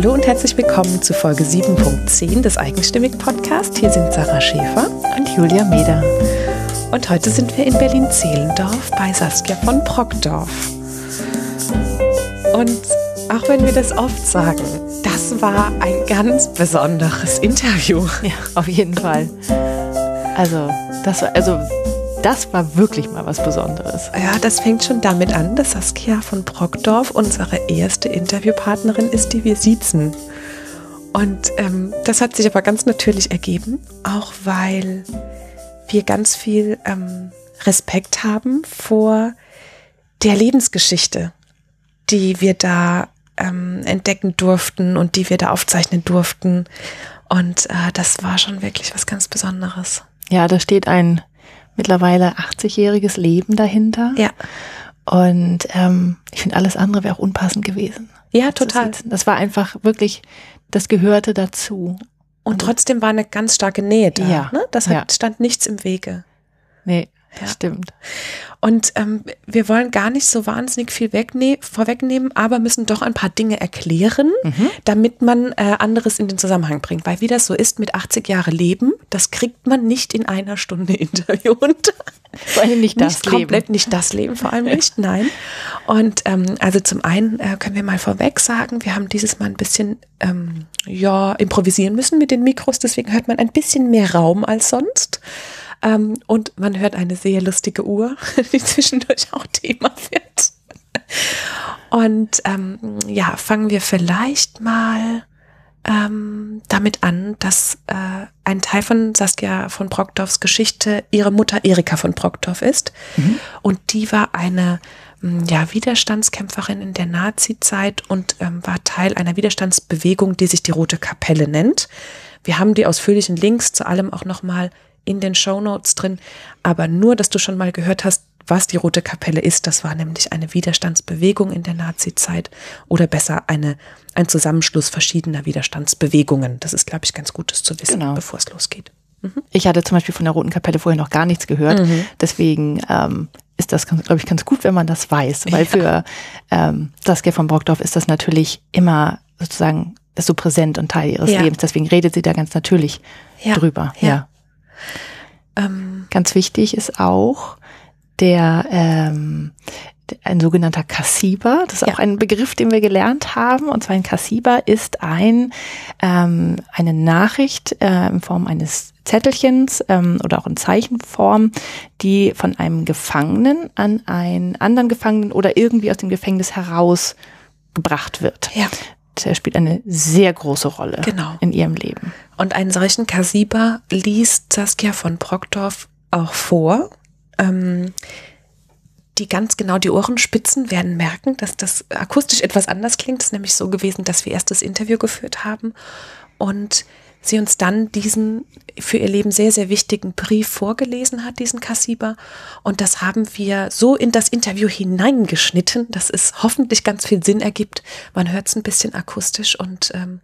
Hallo und herzlich willkommen zu Folge 7.10 des Eigenstimmig Podcast. Hier sind Sarah Schäfer und Julia Meder. Und heute sind wir in Berlin-Zehlendorf bei Saskia von Brockdorf. Und auch wenn wir das oft sagen, das war ein ganz besonderes Interview. Ja, auf jeden Fall. Also, das war, also das war wirklich mal was Besonderes. Ja, das fängt schon damit an, dass Saskia von Brockdorf unsere erste Interviewpartnerin ist, die wir siezen. Und ähm, das hat sich aber ganz natürlich ergeben, auch weil wir ganz viel ähm, Respekt haben vor der Lebensgeschichte, die wir da ähm, entdecken durften und die wir da aufzeichnen durften. Und äh, das war schon wirklich was ganz Besonderes. Ja, da steht ein mittlerweile 80-jähriges Leben dahinter. Ja. Und ähm, ich finde, alles andere wäre auch unpassend gewesen. Ja, total. Das, das war einfach wirklich, das gehörte dazu. Und, Und trotzdem war eine ganz starke Nähe da. Ja. Ne? Das hat, ja. stand nichts im Wege. Nee, Ja. stimmt. Und ähm, wir wollen gar nicht so wahnsinnig viel wegne vorwegnehmen, aber müssen doch ein paar Dinge erklären, damit man äh, anderes in den Zusammenhang bringt. Weil wie das so ist mit 80 Jahre Leben, das kriegt man nicht in einer Stunde Interview und Vor allem nicht das nicht komplett Leben. nicht das Leben, vor allem nicht, nein. Und ähm, also zum einen äh, können wir mal vorweg sagen, wir haben dieses Mal ein bisschen ähm, ja improvisieren müssen mit den Mikros, deswegen hört man ein bisschen mehr Raum als sonst. Ähm, und man hört eine sehr lustige Uhr, die zwischendurch auch Thema wird. Und ähm, ja, fangen wir vielleicht mal ähm, damit an, dass äh, ein Teil von Saskia von Brockdorfs Geschichte ihre Mutter Erika von Brockdorf ist. Und die war eine mh, ja, Widerstandskämpferin in der Nazi-Zeit und ähm, war Teil einer Widerstandsbewegung, die sich die Rote Kapelle nennt. Wir haben die ausführlichen Links zu allem auch nochmal in den Shownotes drin. Aber nur, dass du schon mal gehört hast, was die Rote Kapelle ist. Das war nämlich eine Widerstandsbewegung in der Nazi-Zeit oder besser eine, ein Zusammenschluss verschiedener Widerstandsbewegungen. Das ist, glaube ich, ganz gut, das zu wissen, Genau. bevor es losgeht. Ich hatte zum Beispiel von der Roten Kapelle vorher noch gar nichts gehört. Mhm. Deswegen ähm, ist das, glaube ich, ganz gut, wenn man das weiß. Weil für ähm, Saskia von Brockdorf ist das natürlich immer sozusagen so präsent und Teil ihres Ja. Lebens. Deswegen redet sie da ganz natürlich Ja, drüber. ja. Ähm, Ganz wichtig ist auch der ähm, ein sogenannter Kassiber. Das ist Ja. auch ein Begriff, den wir gelernt haben. Und zwar ein Kassiber ist ein ähm, eine Nachricht äh, in Form eines Zettelchens ähm, oder auch in Zeichenform, die von einem Gefangenen an einen anderen Gefangenen oder irgendwie aus dem Gefängnis herausgebracht wird. ja. Der spielt eine sehr große Rolle Genau. in ihrem Leben. Und einen solchen Kasiba liest Saskia von Brockdorf auch vor. Ähm, die ganz genau die Ohrenspitzen werden merken, dass das akustisch etwas anders klingt. Es ist nämlich so gewesen, dass wir erst das Interview geführt haben und sie uns dann diesen für ihr Leben sehr, sehr wichtigen Brief vorgelesen hat, diesen Kassiba. Und das haben wir so in das Interview hineingeschnitten, dass es hoffentlich ganz viel Sinn ergibt. Man hört es ein bisschen akustisch und ähm,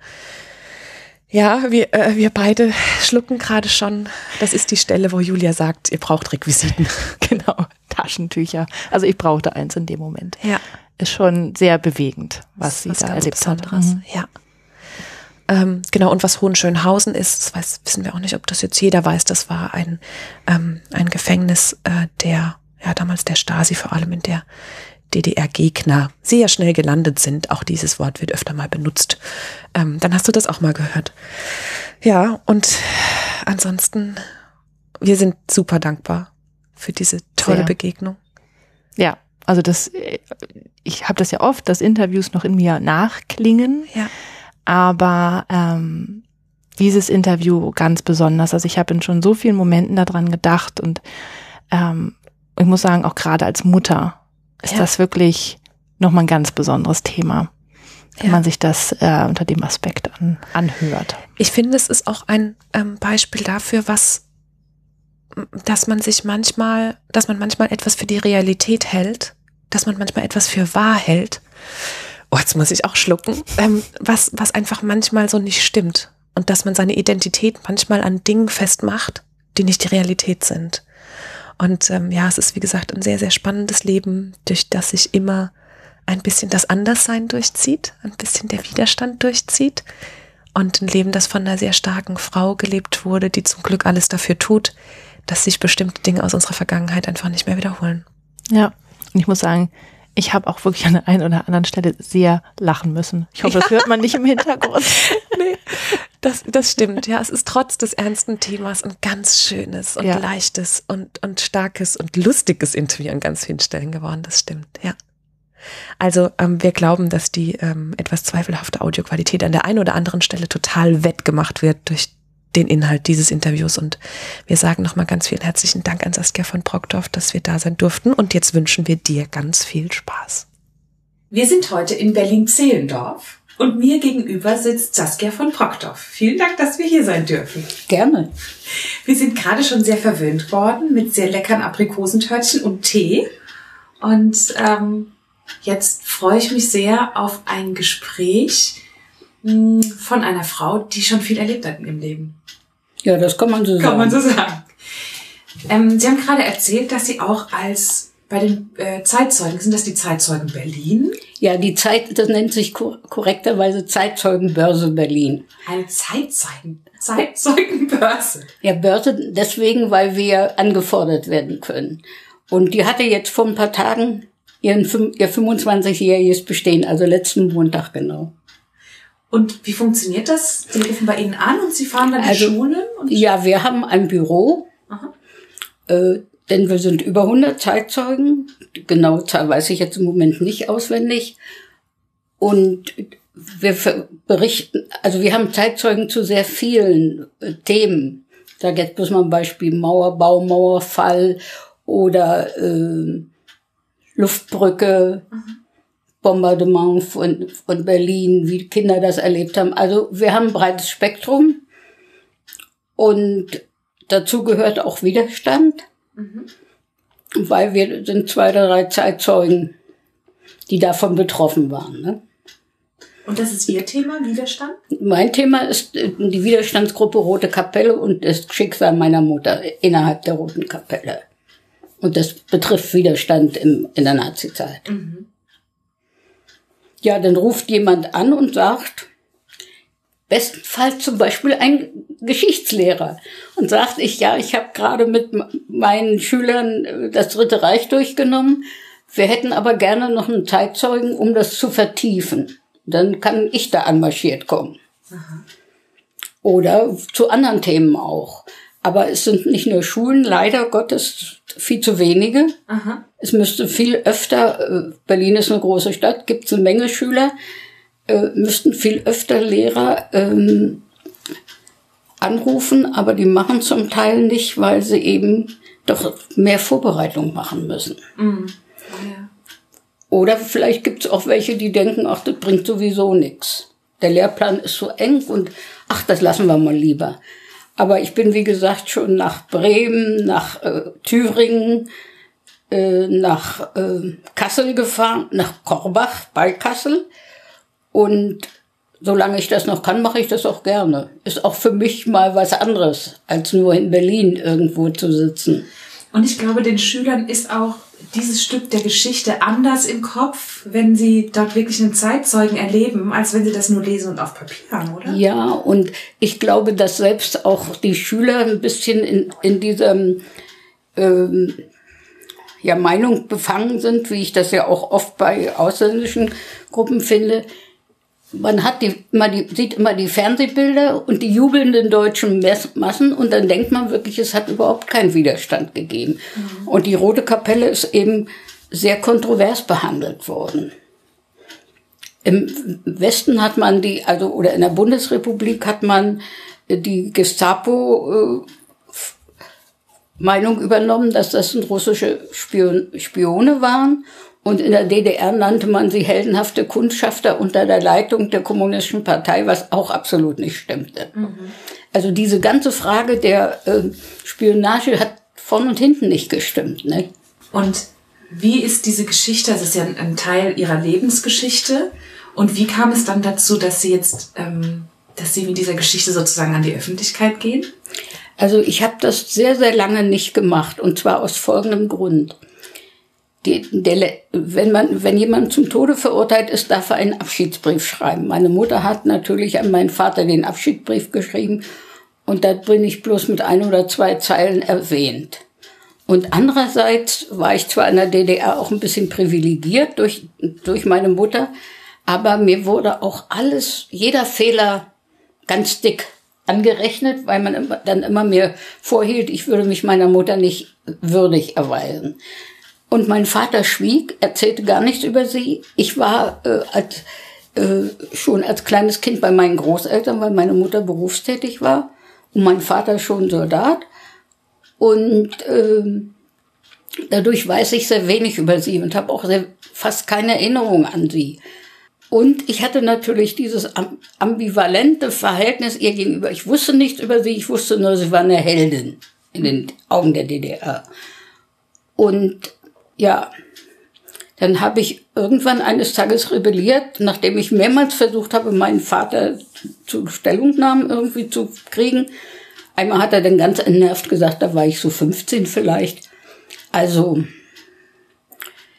ja, wir, äh, wir beide schlucken gerade schon. Das ist die Stelle, wo Julia sagt, ihr braucht Requisiten. Genau, Taschentücher. Also ich brauchte eins in dem Moment. Ja, Ist schon sehr bewegend, was sie was da ganz erlebt hat. Besonderes. Mhm. Ja. Ähm, genau, und was Hohenschönhausen ist, das weiß, wissen wir auch nicht, ob das jetzt jeder weiß, das war ein, ähm, ein Gefängnis äh, der, ja, damals der Stasi, vor allem in der DDR-Gegner sehr schnell gelandet sind. Auch dieses Wort wird öfter mal benutzt. Ähm, dann hast du das auch mal gehört. Ja, und ansonsten, wir sind super dankbar für diese tolle Sehr. Begegnung. Ja, also das, äh, ich habe das ja oft, dass Interviews noch in mir nachklingen, Ja. Aber ähm, dieses Interview ganz besonders. Also ich habe in schon so vielen Momenten daran gedacht und ähm, ich muss sagen, auch gerade als Mutter ist Ja. das wirklich nochmal ein ganz besonderes Thema, wenn Ja. man sich das äh, unter dem Aspekt an, anhört. Ich finde, es ist auch ein ähm, Beispiel dafür, was, dass man sich manchmal, dass man manchmal etwas für die Realität hält, dass man manchmal etwas für wahr hält. Oh, jetzt muss ich auch schlucken, ähm, was, was einfach manchmal so nicht stimmt. Und dass man seine Identität manchmal an Dingen festmacht, die nicht die Realität sind. Und ähm, ja, es ist wie gesagt ein sehr, sehr spannendes Leben, durch das sich immer ein bisschen das Anderssein durchzieht, ein bisschen der Widerstand durchzieht und ein Leben, das von einer sehr starken Frau gelebt wurde, die zum Glück alles dafür tut, dass sich bestimmte Dinge aus unserer Vergangenheit einfach nicht mehr wiederholen. Ja, und ich muss sagen, ich habe auch wirklich an der einen oder anderen Stelle sehr lachen müssen. Ich hoffe, das hört man nicht im Hintergrund. nee, das, das stimmt. Ja, es ist trotz des ernsten Themas ein ganz schönes und ja. leichtes und, und starkes und lustiges Interview an ganz vielen Stellen geworden. Das stimmt, ja. Also ähm, wir glauben, dass die ähm, etwas zweifelhafte Audioqualität an der einen oder anderen Stelle total wettgemacht wird durch den Inhalt dieses Interviews. Und wir sagen nochmal ganz vielen herzlichen Dank an Saskia von Brockdorf, dass wir da sein durften. Und jetzt wünschen wir dir ganz viel Spaß. Wir sind heute in Berlin-Zehlendorf und mir gegenüber sitzt Saskia von Brockdorf. Vielen Dank, dass wir hier sein dürfen. Gerne. Wir sind gerade schon sehr verwöhnt worden mit sehr leckeren Aprikosentörtchen und Tee. Und ähm, jetzt freue ich mich sehr auf ein Gespräch hm, von einer Frau, die schon viel erlebt hat in ihrem Leben. Ja, das kann man so sagen. Kann man so sagen. Ähm, Sie haben gerade erzählt, dass Sie auch als bei den äh, Zeitzeugen, sind das die Zeitzeugen Berlin? Ja, die Zeit, das nennt sich kor korrekterweise Zeitzeugenbörse Berlin. Eine Zeitzeugen, Zeitzeugenbörse? Ja, Börse deswegen, weil wir angefordert werden können. Und die hatte jetzt vor ein paar Tagen ihren, ihr 25-jähriges Bestehen, also letzten Montag genau. Und wie funktioniert das? Sie rufen bei Ihnen an und Sie fahren dann also, die Schulen? ja, wir haben ein Büro, äh, denn wir sind über 100 Zeitzeugen. Genau Zahl weiß ich jetzt im Moment nicht auswendig. Und wir berichten, also wir haben Zeitzeugen zu sehr vielen äh, Themen. Da jetzt bloß mal ein Beispiel Mauerbau, Mauerfall oder äh, Luftbrücke. Mhm. Bombardement von, von Berlin, wie Kinder das erlebt haben. Also wir haben ein breites Spektrum und dazu gehört auch Widerstand, mhm. weil wir sind zwei oder drei Zeitzeugen, die davon betroffen waren. Ne? Und das ist Ihr Thema, Widerstand? Mein Thema ist äh, die Widerstandsgruppe Rote Kapelle und das Schicksal meiner Mutter innerhalb der Roten Kapelle. Und das betrifft Widerstand im, in der Nazizeit. Mhm. Ja, dann ruft jemand an und sagt, bestenfalls zum Beispiel ein Geschichtslehrer und sagt, ich ja, ich habe gerade mit meinen Schülern äh, das Dritte Reich durchgenommen. Wir hätten aber gerne noch einen Zeitzeugen, um das zu vertiefen. Dann kann ich da anmarschiert kommen. Aha. Oder zu anderen Themen auch. Aber es sind nicht nur Schulen, leider Gottes viel zu wenige. Aha. Es müsste viel öfter, äh, Berlin ist eine große Stadt, gibt es eine Menge Schüler, äh, müssten viel öfter Lehrer ähm, anrufen, aber die machen zum Teil nicht, weil sie eben doch mehr Vorbereitung machen müssen. Mhm. Ja. Oder vielleicht gibt es auch welche, die denken, ach, das bringt sowieso nichts. Der Lehrplan ist so eng und ach, das lassen wir mal lieber. Aber ich bin, wie gesagt, schon nach Bremen, nach äh, Thüringen, äh, nach äh, Kassel gefahren, nach Korbach bei Kassel. Und solange ich das noch kann, mache ich das auch gerne. Ist auch für mich mal was anderes, als nur in Berlin irgendwo zu sitzen. Und ich glaube, den Schülern ist auch dieses Stück der Geschichte anders im Kopf, wenn sie dort wirklich einen Zeitzeugen erleben, als wenn sie das nur lesen und auf Papier haben, oder? Ja, und ich glaube, dass selbst auch die Schüler ein bisschen in, in diesem ähm, ja, Meinung befangen sind, wie ich das ja auch oft bei ausländischen Gruppen finde, man hat die, die, sieht immer die Fernsehbilder und die jubelnden deutschen Massen und dann denkt man wirklich, es hat überhaupt keinen Widerstand gegeben. Mhm. Und die Rote Kapelle ist eben sehr kontrovers behandelt worden. Im Westen hat man die, also, oder in der Bundesrepublik hat man die Gestapo, äh, Meinung übernommen, dass das russische Spion, Spione waren und in der DDR nannte man sie heldenhafte Kundschafter unter der Leitung der Kommunistischen Partei, was auch absolut nicht stimmte. Mhm. Also diese ganze Frage der äh, Spionage hat vorn und hinten nicht gestimmt. Ne? Und wie ist diese Geschichte, das ist ja ein Teil ihrer Lebensgeschichte, und wie kam es dann dazu, dass sie jetzt, ähm, dass sie mit dieser Geschichte sozusagen an die Öffentlichkeit gehen? Also ich habe das sehr, sehr lange nicht gemacht, und zwar aus folgendem Grund die, der, wenn man, wenn jemand zum Tode verurteilt ist, darf er einen Abschiedsbrief schreiben. Meine Mutter hat natürlich an meinen Vater den Abschiedsbrief geschrieben und da bin ich bloß mit ein oder zwei Zeilen erwähnt. Und andererseits war ich zwar in der DDR auch ein bisschen privilegiert durch, durch meine Mutter, aber mir wurde auch alles, jeder Fehler ganz dick angerechnet, weil man dann immer mir vorhielt, ich würde mich meiner Mutter nicht würdig erweisen. Und mein Vater schwieg, erzählte gar nichts über sie. Ich war äh, als, äh, schon als kleines Kind bei meinen Großeltern, weil meine Mutter berufstätig war und mein Vater schon Soldat. Und äh, dadurch weiß ich sehr wenig über sie und habe auch sehr, fast keine Erinnerung an sie. Und ich hatte natürlich dieses ambivalente Verhältnis ihr gegenüber. Ich wusste nichts über sie, ich wusste nur, sie war eine Heldin in den Augen der DDR. Und ja, dann habe ich irgendwann eines Tages rebelliert, nachdem ich mehrmals versucht habe, meinen Vater zu Stellungnahmen irgendwie zu kriegen. Einmal hat er dann ganz entnervt gesagt, da war ich so 15 vielleicht. Also,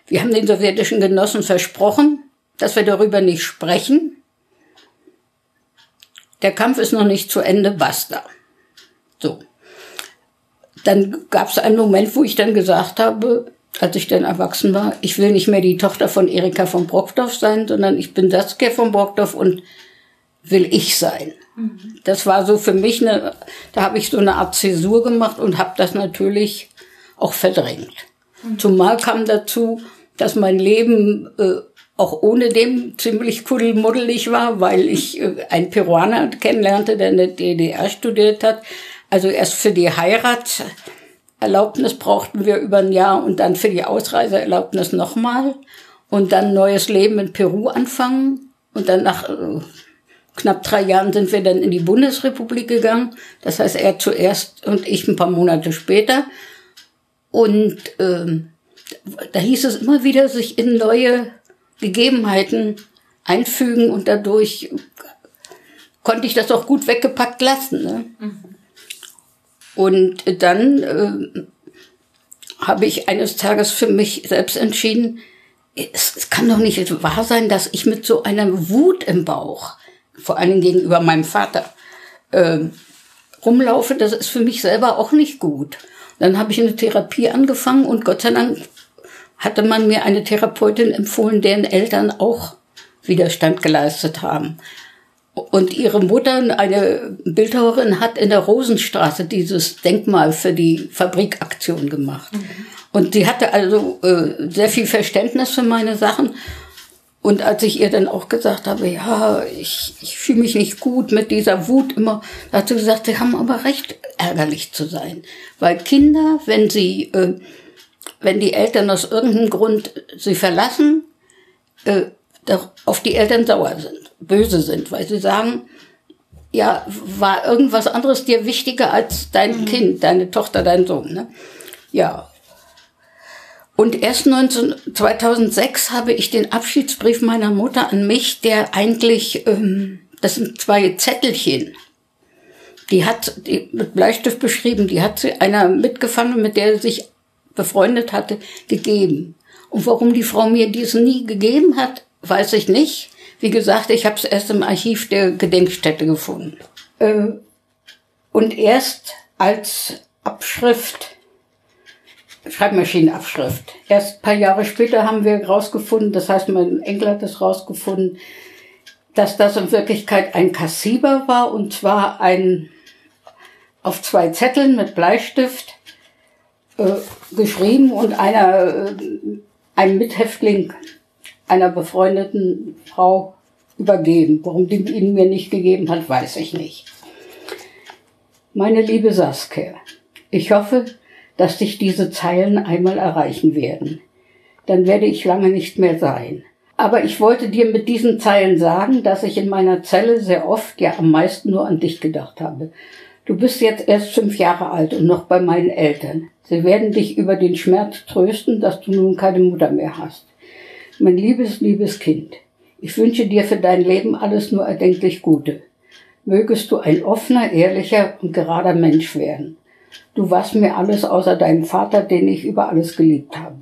wir haben den sowjetischen Genossen versprochen, dass wir darüber nicht sprechen. Der Kampf ist noch nicht zu Ende, basta. So. Dann gab es einen Moment, wo ich dann gesagt habe, als ich dann erwachsen war, ich will nicht mehr die Tochter von Erika von Brockdorf sein, sondern ich bin Saskia von Brockdorf und will ich sein. Mhm. Das war so für mich eine, da habe ich so eine Art Zäsur gemacht und habe das natürlich auch verdrängt. Mhm. Zumal kam dazu, dass mein Leben äh, auch ohne dem ziemlich kuddelmuddelig war, weil ich äh, einen Peruaner kennenlernte, der in der DDR studiert hat. Also erst für die Heiratserlaubnis brauchten wir über ein Jahr und dann für die Ausreiseerlaubnis nochmal und dann neues Leben in Peru anfangen und dann nach äh, knapp drei Jahren sind wir dann in die Bundesrepublik gegangen. Das heißt, er zuerst und ich ein paar Monate später. Und ähm, da hieß es immer wieder, sich in neue Gegebenheiten einfügen und dadurch konnte ich das auch gut weggepackt lassen. Ne? Mhm. Und dann äh, habe ich eines Tages für mich selbst entschieden, es, kann doch nicht wahr sein, dass ich mit so einer Wut im Bauch, vor Dingen gegenüber meinem Vater, äh, rumlaufe. Das ist für mich selber auch nicht gut. Dann habe ich eine Therapie angefangen und Gott sei Dank hatte man mir eine Therapeutin empfohlen, deren Eltern auch Widerstand geleistet haben. Und ihre Mutter, eine Bildhauerin, hat in der Rosenstraße dieses Denkmal für die Fabrikaktion gemacht. Mhm. Und sie hatte also äh, sehr viel Verständnis für meine Sachen. Und als ich ihr dann auch gesagt habe, ja, ich, ich fühle mich nicht gut mit dieser Wut immer, hat sie gesagt, sie haben aber recht, ärgerlich zu sein. Weil Kinder, wenn sie äh, wenn die Eltern aus irgendeinem Grund sie verlassen, äh, auf die Eltern sauer sind, böse sind, weil sie sagen, ja, war irgendwas anderes dir wichtiger als dein mhm. Kind, deine Tochter, dein Sohn. Ne? Ja. Und erst 19, 2006 habe ich den Abschiedsbrief meiner Mutter an mich, der eigentlich, ähm, das sind zwei Zettelchen, die hat die mit Bleistift beschrieben, die hat sie einer mitgefangen, mit der sie sich befreundet hatte, gegeben. Und warum die Frau mir diesen nie gegeben hat, weiß ich nicht. Wie gesagt, ich habe es erst im Archiv der Gedenkstätte gefunden. Äh, und erst als Abschrift, Schreibmaschinenabschrift. Erst ein paar Jahre später haben wir herausgefunden, das heißt, mein Enkel hat es herausgefunden, dass das in Wirklichkeit ein Kassiber war, und zwar ein auf zwei Zetteln mit Bleistift äh, geschrieben und einer, äh, einem Mithäftling einer befreundeten Frau übergeben. Warum die ihn mir nicht gegeben hat, weiß ich nicht. Meine liebe Saskia, ich hoffe, dass dich diese Zeilen einmal erreichen werden. Dann werde ich lange nicht mehr sein. Aber ich wollte dir mit diesen Zeilen sagen, dass ich in meiner Zelle sehr oft, ja am meisten nur an dich gedacht habe. Du bist jetzt erst fünf Jahre alt und noch bei meinen Eltern. Sie werden dich über den Schmerz trösten, dass du nun keine Mutter mehr hast. Mein liebes, liebes Kind, ich wünsche dir für dein Leben alles nur erdenklich Gute. Mögest du ein offener, ehrlicher und gerader Mensch werden. Du warst mir alles außer deinem Vater, den ich über alles geliebt habe.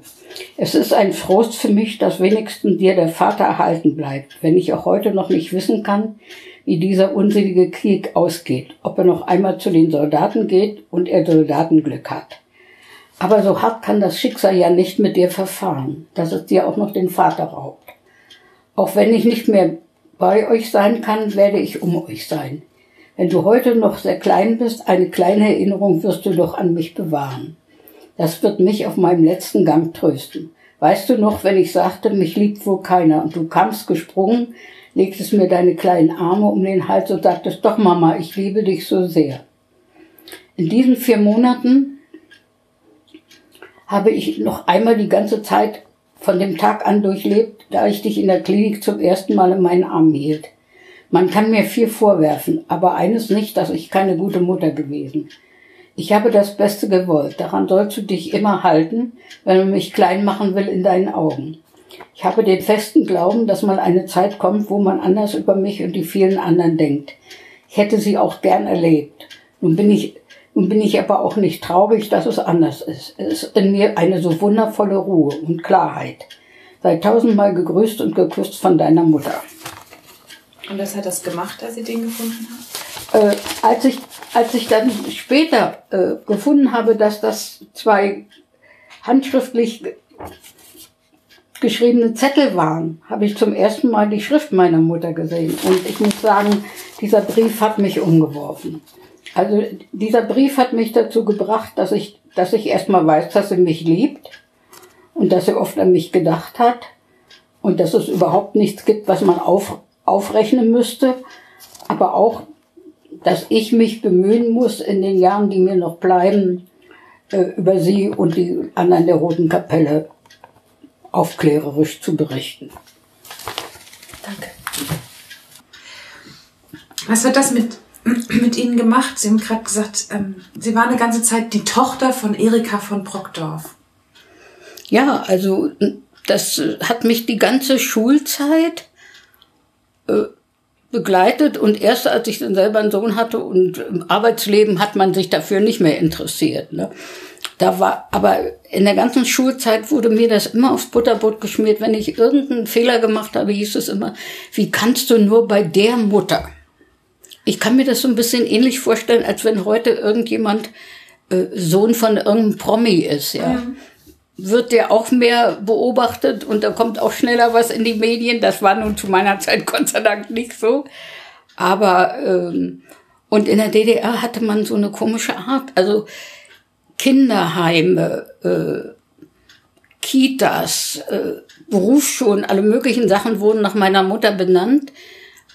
Es ist ein Trost für mich, dass wenigstens dir der Vater erhalten bleibt, wenn ich auch heute noch nicht wissen kann, wie dieser unselige Krieg ausgeht, ob er noch einmal zu den Soldaten geht und er Soldatenglück hat. Aber so hart kann das Schicksal ja nicht mit dir verfahren, dass es dir auch noch den Vater raubt. Auch wenn ich nicht mehr bei euch sein kann, werde ich um euch sein. Wenn du heute noch sehr klein bist, eine kleine Erinnerung wirst du doch an mich bewahren. Das wird mich auf meinem letzten Gang trösten. Weißt du noch, wenn ich sagte, mich liebt wohl keiner und du kamst gesprungen, legtest mir deine kleinen Arme um den Hals und sagtest, doch Mama, ich liebe dich so sehr. In diesen vier Monaten habe ich noch einmal die ganze Zeit von dem Tag an durchlebt, da ich dich in der Klinik zum ersten Mal in meinen Armen hielt. Man kann mir viel vorwerfen, aber eines nicht, dass ich keine gute Mutter gewesen. Ich habe das Beste gewollt, daran sollst du dich immer halten, wenn man mich klein machen will in deinen Augen. Ich habe den festen Glauben, dass mal eine Zeit kommt, wo man anders über mich und die vielen anderen denkt. Ich hätte sie auch gern erlebt. Nun bin ich, nun bin ich aber auch nicht traurig, dass es anders ist. Es ist in mir eine so wundervolle Ruhe und Klarheit. Sei tausendmal gegrüßt und geküsst von deiner Mutter. Und was hat das gemacht, als Sie den gefunden haben? Äh, als, ich, als ich dann später äh, gefunden habe, dass das zwei handschriftlich geschriebene Zettel waren, habe ich zum ersten Mal die Schrift meiner Mutter gesehen. Und ich muss sagen, dieser Brief hat mich umgeworfen. Also dieser Brief hat mich dazu gebracht, dass ich, dass ich erstmal weiß, dass sie mich liebt und dass sie oft an mich gedacht hat und dass es überhaupt nichts gibt, was man auf, aufrechnen müsste, aber auch, dass ich mich bemühen muss, in den Jahren, die mir noch bleiben, äh, über sie und die anderen der Roten Kapelle aufklärerisch zu berichten. Danke. Was hat das mit, mit Ihnen gemacht? Sie haben gerade gesagt, ähm, Sie waren eine ganze Zeit die Tochter von Erika von Brockdorf. Ja, also das hat mich die ganze Schulzeit äh, begleitet und erst als ich dann selber einen Sohn hatte und im Arbeitsleben hat man sich dafür nicht mehr interessiert. Ne? Da war, aber in der ganzen Schulzeit wurde mir das immer aufs Butterbrot geschmiert. Wenn ich irgendeinen Fehler gemacht habe, hieß es immer, wie kannst du nur bei der Mutter? Ich kann mir das so ein bisschen ähnlich vorstellen, als wenn heute irgendjemand äh, Sohn von irgendeinem Promi ist, ja. Mhm wird der auch mehr beobachtet und da kommt auch schneller was in die Medien. Das war nun zu meiner Zeit Gott sei Dank nicht so. Aber ähm, und in der DDR hatte man so eine komische Art, also Kinderheime, äh, Kitas, äh, Berufsschulen, alle möglichen Sachen wurden nach meiner Mutter benannt.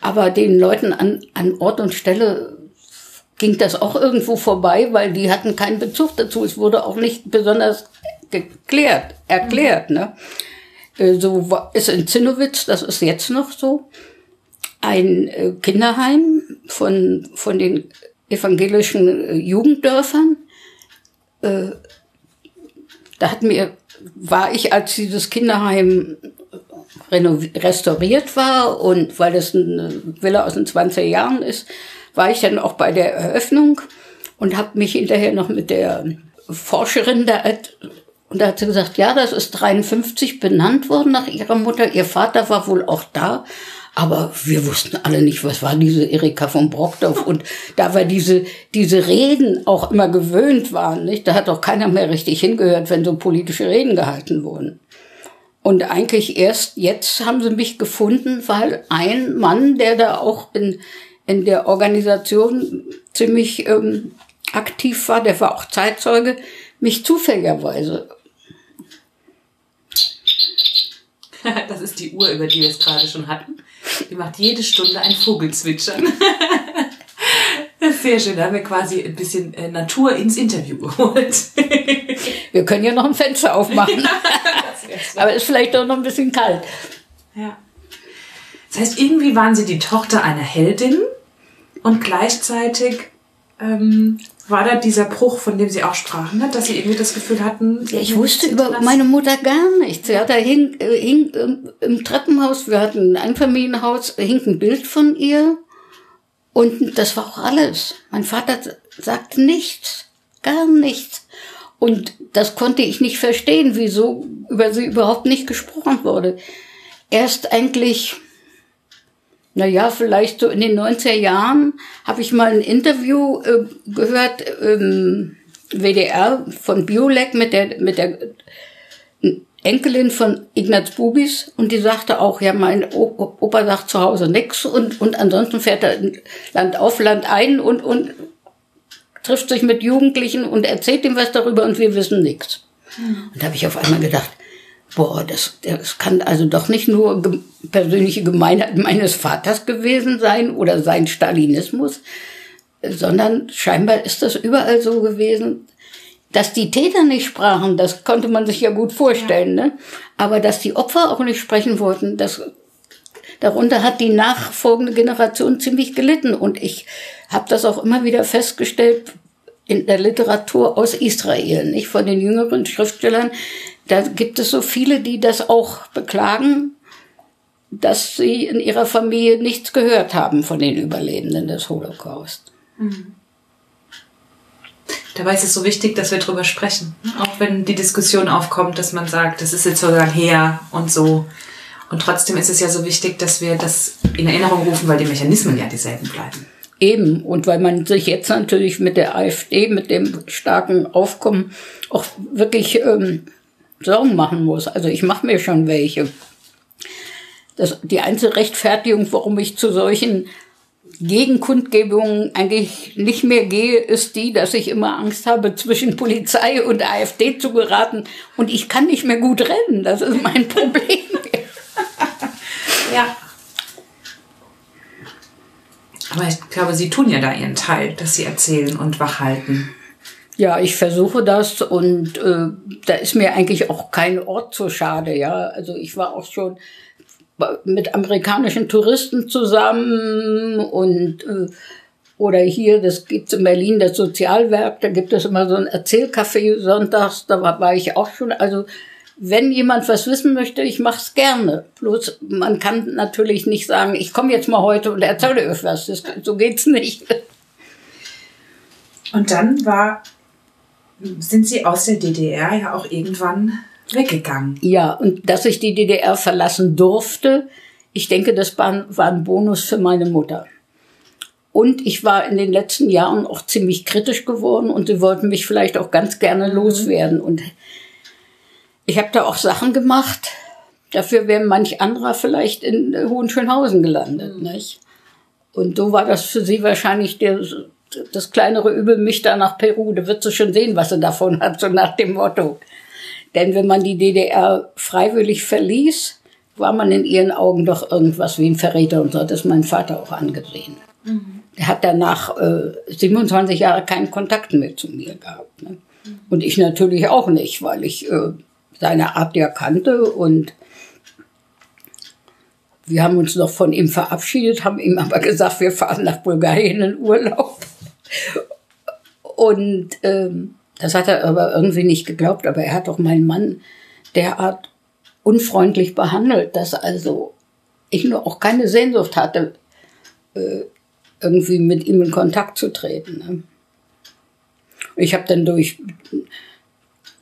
Aber den Leuten an, an Ort und Stelle ging das auch irgendwo vorbei, weil die hatten keinen Bezug dazu. Es wurde auch nicht besonders geklärt, erklärt. Ne? Äh, so ist in Zinnowitz, das ist jetzt noch so, ein äh, Kinderheim von, von den evangelischen äh, Jugenddörfern. Da hat mir, war ich, als dieses Kinderheim restauriert war und weil das eine Villa aus den 20er Jahren ist, war ich dann auch bei der Eröffnung und habe mich hinterher noch mit der Forscherin da und da hat sie gesagt, ja, das ist 53 benannt worden nach ihrer Mutter. Ihr Vater war wohl auch da. Aber wir wussten alle nicht, was war diese Erika von Brockdorf. Und da wir diese, diese Reden auch immer gewöhnt waren, nicht? Da hat auch keiner mehr richtig hingehört, wenn so politische Reden gehalten wurden. Und eigentlich erst jetzt haben sie mich gefunden, weil ein Mann, der da auch in, in der Organisation ziemlich ähm, aktiv war, der war auch Zeitzeuge, mich zufälligerweise Das ist die Uhr, über die wir es gerade schon hatten. Die macht jede Stunde ein Vogelzwitschern. Sehr schön. Da haben wir quasi ein bisschen äh, Natur ins Interview geholt. Wir können ja noch ein Fenster aufmachen. Ja, Aber ist vielleicht doch noch ein bisschen kalt. Ja. Das heißt, irgendwie waren Sie die Tochter einer Heldin und gleichzeitig ähm, war da dieser Bruch, von dem Sie auch sprachen, ne? dass Sie irgendwie das Gefühl hatten? Ja, ich wusste über meine Mutter gar nichts. Ja, da hing, äh, hing ähm, im Treppenhaus, wir hatten ein Einfamilienhaus, hing ein Bild von ihr und das war auch alles. Mein Vater sagte nichts, gar nichts. Und das konnte ich nicht verstehen, wieso über sie überhaupt nicht gesprochen wurde. Erst eigentlich, na ja, vielleicht so in den 90er Jahren habe ich mal ein Interview äh, gehört, ähm, WDR von Biolek mit der, mit der Enkelin von Ignaz Bubis und die sagte auch, ja, mein Opa sagt zu Hause nix und, und ansonsten fährt er Land auf, Land ein und, und trifft sich mit Jugendlichen und erzählt ihm was darüber und wir wissen nichts. Mhm. Und da habe ich auf einmal gedacht, boah, das, das kann also doch nicht nur ge persönliche Gemeinheit meines Vaters gewesen sein oder sein Stalinismus, sondern scheinbar ist das überall so gewesen. Dass die Täter nicht sprachen, das konnte man sich ja gut vorstellen, ne? Aber dass die Opfer auch nicht sprechen wollten, das darunter hat die nachfolgende Generation ziemlich gelitten. Und ich habe das auch immer wieder festgestellt in der Literatur aus Israel, nicht von den jüngeren Schriftstellern. Da gibt es so viele, die das auch beklagen, dass sie in ihrer Familie nichts gehört haben von den Überlebenden des Holocaust. Mhm. Dabei ist es so wichtig, dass wir darüber sprechen. Auch wenn die Diskussion aufkommt, dass man sagt, das ist jetzt so lang her und so. Und trotzdem ist es ja so wichtig, dass wir das in Erinnerung rufen, weil die Mechanismen ja dieselben bleiben. Eben. Und weil man sich jetzt natürlich mit der AfD, mit dem starken Aufkommen auch wirklich ähm, Sorgen machen muss. Also ich mache mir schon welche. Das, die einzige Rechtfertigung, warum ich zu solchen Gegenkundgebungen eigentlich nicht mehr gehe, ist die, dass ich immer Angst habe, zwischen Polizei und AfD zu geraten und ich kann nicht mehr gut rennen. Das ist mein Problem. ja. Aber ich glaube, Sie tun ja da Ihren Teil, dass Sie erzählen und wachhalten. Ja, ich versuche das und äh, da ist mir eigentlich auch kein Ort so schade. Ja, also ich war auch schon mit amerikanischen Touristen zusammen und äh, oder hier, das gibt's in Berlin, das Sozialwerk, da gibt es immer so ein Erzählcafé sonntags, da war, war ich auch schon. Also wenn jemand was wissen möchte, ich mache es gerne. Bloß man kann natürlich nicht sagen, ich komme jetzt mal heute und erzähle euch was. Das, so geht's nicht. Und dann war, sind Sie aus der DDR ja auch irgendwann weggegangen. Ja, und dass ich die DDR verlassen durfte, ich denke, das war, war ein Bonus für meine Mutter. Und ich war in den letzten Jahren auch ziemlich kritisch geworden und sie wollten mich vielleicht auch ganz gerne mhm. loswerden. Und ich habe da auch Sachen gemacht. Dafür wäre manch anderer vielleicht in Hohenschönhausen gelandet. Mhm. Nicht? Und so war das für sie wahrscheinlich der, das kleinere Übel, mich da nach Peru. Da wird sie schon sehen, was sie davon hat, so nach dem Motto. Denn wenn man die DDR freiwillig verließ, war man in ihren Augen doch irgendwas wie ein Verräter und so hat es mein Vater auch angesehen. Mhm. Er hat danach äh, 27 Jahre keinen Kontakt mehr zu mir gehabt. Ne? Mhm. Und ich natürlich auch nicht, weil ich äh, seine Art ja kannte und wir haben uns noch von ihm verabschiedet, haben ihm aber gesagt, wir fahren nach Bulgarien in Urlaub. Und ähm, das hat er aber irgendwie nicht geglaubt, aber er hat doch meinen Mann derart unfreundlich behandelt, dass also ich nur auch keine Sehnsucht hatte, äh, irgendwie mit ihm in Kontakt zu treten. Ne? Ich habe dann durch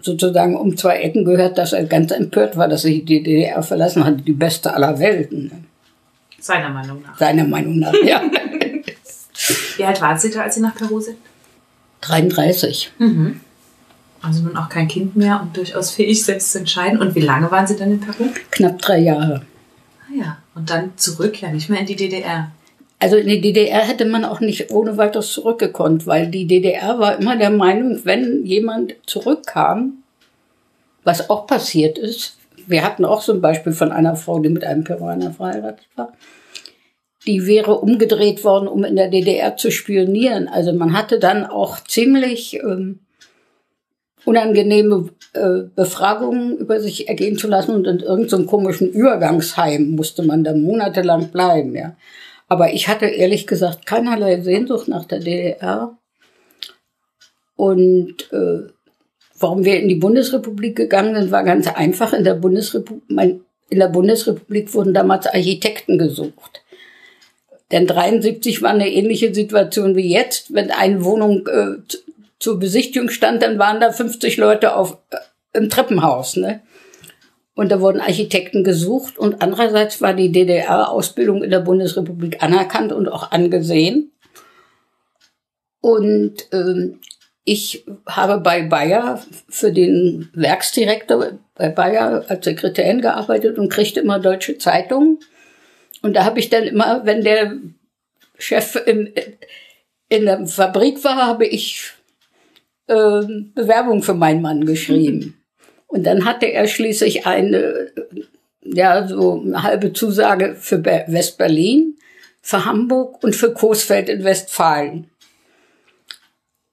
sozusagen um zwei Ecken gehört, dass er ganz empört war, dass ich die DDR verlassen hatte, die beste aller Welten. Ne? Seiner Meinung nach. Seiner Meinung nach, ja. Wie alt waren Sie da, als Sie nach Peru sind? 33. Mhm. Also nun auch kein Kind mehr und durchaus fähig, selbst zu entscheiden. Und wie lange waren Sie dann in Peru? Knapp drei Jahre. Ah ja, und dann zurück, ja nicht mehr in die DDR. Also in die DDR hätte man auch nicht ohne weiteres zurückgekonnt, weil die DDR war immer der Meinung, wenn jemand zurückkam, was auch passiert ist, wir hatten auch so ein Beispiel von einer Frau, die mit einem Peruaner verheiratet war, die wäre umgedreht worden, um in der DDR zu spionieren. Also man hatte dann auch ziemlich ähm, unangenehme äh, Befragungen über sich ergehen zu lassen und in irgendeinem so komischen Übergangsheim musste man da monatelang bleiben, ja. Aber ich hatte ehrlich gesagt keinerlei Sehnsucht nach der DDR. Und äh, warum wir in die Bundesrepublik gegangen sind, war ganz einfach. In der Bundesrepublik, in der Bundesrepublik wurden damals Architekten gesucht. Denn 73 war eine ähnliche Situation wie jetzt. Wenn eine Wohnung äh, zur Besichtigung stand, dann waren da 50 Leute auf, äh, im Treppenhaus. Ne? Und da wurden Architekten gesucht und andererseits war die DDR-Ausbildung in der Bundesrepublik anerkannt und auch angesehen. Und ähm, ich habe bei Bayer für den Werksdirektor bei Bayer als Sekretärin gearbeitet und kriegte immer deutsche Zeitungen. Und da habe ich dann immer, wenn der Chef im, in der Fabrik war, habe ich äh, Bewerbung für meinen Mann geschrieben. Und dann hatte er schließlich eine, ja, so eine halbe Zusage für West-Berlin, für Hamburg und für Coesfeld in Westfalen.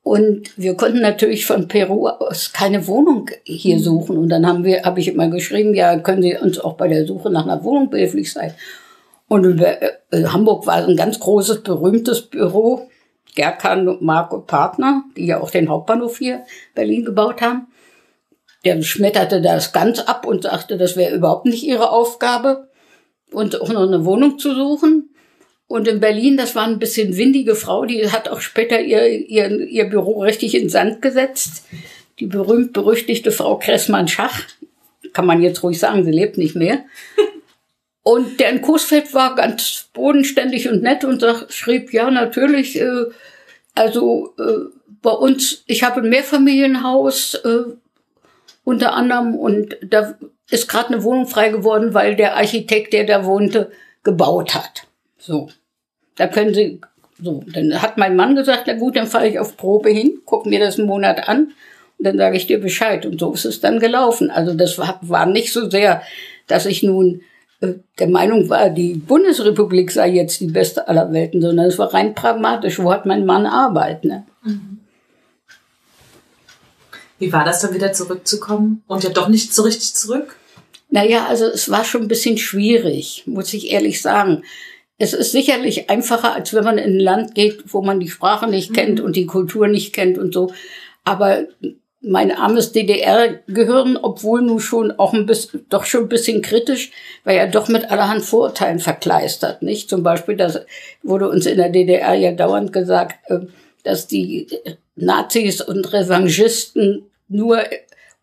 Und wir konnten natürlich von Peru aus keine Wohnung hier suchen. Und dann haben wir, habe ich immer geschrieben, ja, können Sie uns auch bei der Suche nach einer Wohnung behilflich sein. Und äh, Hamburg war ein ganz großes, berühmtes Büro, Gerkan und Marco Partner, die ja auch den Hauptbahnhof hier Berlin gebaut haben. Der schmetterte das ganz ab und sagte, das wäre überhaupt nicht ihre Aufgabe, und auch noch eine Wohnung zu suchen. Und in Berlin, das war ein bisschen windige Frau, die hat auch später ihr, ihr, ihr Büro richtig in Sand gesetzt. Die berühmt-berüchtigte Frau Kressmann-Schach. Kann man jetzt ruhig sagen, sie lebt nicht mehr. Und der in Coesfeld war ganz bodenständig und nett und sag, schrieb, ja, natürlich, äh, also äh, bei uns, ich habe ein Mehrfamilienhaus äh, unter anderem und da ist gerade eine Wohnung frei geworden, weil der Architekt, der da wohnte, gebaut hat. So. Da können Sie, so, dann hat mein Mann gesagt, na gut, dann fahre ich auf Probe hin, guck mir das einen Monat an und dann sage ich dir Bescheid. Und so ist es dann gelaufen. Also das war, war nicht so sehr, dass ich nun der Meinung war, die Bundesrepublik sei jetzt die beste aller Welten, sondern es war rein pragmatisch. Wo hat mein Mann Arbeit? Ne? Mhm. Wie war das dann wieder zurückzukommen und ja doch nicht so richtig zurück? Naja, also es war schon ein bisschen schwierig, muss ich ehrlich sagen. Es ist sicherlich einfacher, als wenn man in ein Land geht, wo man die Sprache nicht mhm. kennt und die Kultur nicht kennt und so. Aber mein armes DDR-Gehirn, obwohl nun schon auch ein bisschen, doch schon ein bisschen kritisch, war ja doch mit allerhand Vorurteilen verkleistert, nicht? Zum Beispiel, das wurde uns in der DDR ja dauernd gesagt, äh, dass die Nazis und Revanchisten nur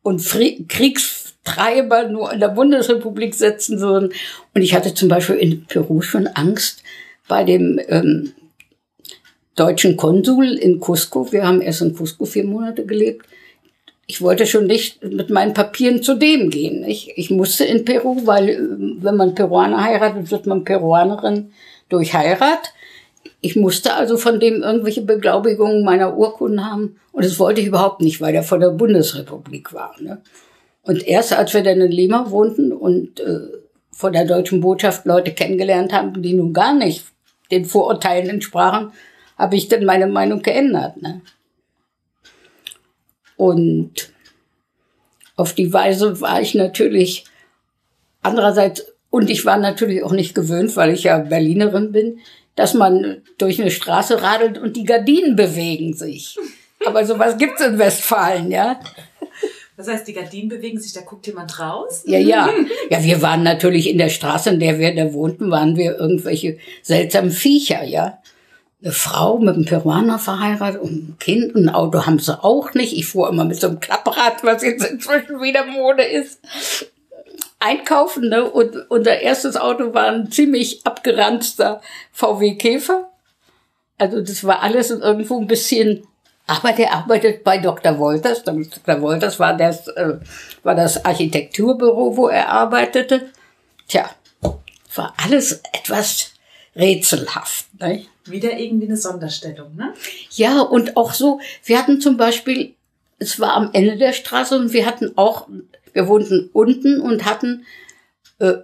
und Kriegstreiber nur in der Bundesrepublik setzen würden. Und ich hatte zum Beispiel in Peru schon Angst bei dem ähm, deutschen Konsul in Cusco. Wir haben erst in Cusco vier Monate gelebt. Ich wollte schon nicht mit meinen Papieren zu dem gehen. Ich, ich musste in Peru, weil äh, wenn man Peruaner heiratet, wird man Peruanerin durch Heirat. Ich musste also von dem irgendwelche Beglaubigungen meiner Urkunden haben. Und das wollte ich überhaupt nicht, weil der von der Bundesrepublik war. Ne? Und erst als wir dann in Lima wohnten und äh, von der deutschen Botschaft Leute kennengelernt haben, die nun gar nicht den Vorurteilen entsprachen, habe ich dann meine Meinung geändert. Ne? Und auf die Weise war ich natürlich andererseits, und ich war natürlich auch nicht gewöhnt, weil ich ja Berlinerin bin, dass man durch eine Straße radelt und die Gardinen bewegen sich. Aber sowas gibt's in Westfalen, ja. Das heißt, die Gardinen bewegen sich, da guckt jemand raus? Ja, ja. Ja, wir waren natürlich in der Straße, in der wir da wohnten, waren wir irgendwelche seltsamen Viecher, ja. Eine Frau mit einem Peruaner verheiratet und ein Kind und ein Auto haben sie auch nicht. Ich fuhr immer mit so einem Klapprad, was jetzt inzwischen wieder Mode ist einkaufen, ne? Und unser erstes Auto war ein ziemlich abgeranzter VW Käfer. Also das war alles irgendwo ein bisschen, aber der arbeitet bei Dr. Wolters. Dr. Wolters war das, äh, war das Architekturbüro, wo er arbeitete. Tja, war alles etwas rätselhaft. Ne? Wieder irgendwie eine Sonderstellung, ne? Ja, und auch so, wir hatten zum Beispiel, es war am Ende der Straße und wir hatten auch wir wohnten unten und hatten äh,